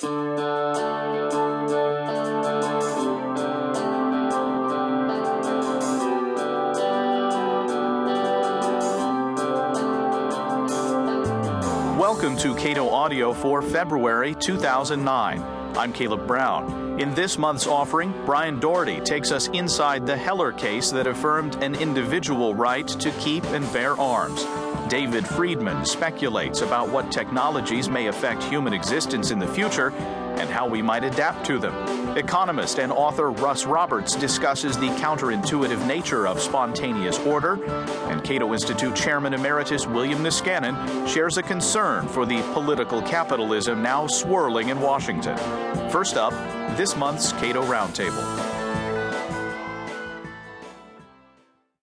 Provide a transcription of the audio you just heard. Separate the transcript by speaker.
Speaker 1: Welcome to Cato Audio for February 2009. I'm Caleb Brown. In this month's offering, Brian Doherty takes us inside the Heller case that affirmed an individual right to keep and bear arms. David Friedman speculates about what technologies may affect human existence in the future and how we might adapt to them. Economist and author Russ Roberts discusses the counterintuitive nature of spontaneous order, and Cato Institute Chairman Emeritus William Niskanen shares a concern for the political capitalism now swirling in Washington. First up, this month's Cato Roundtable.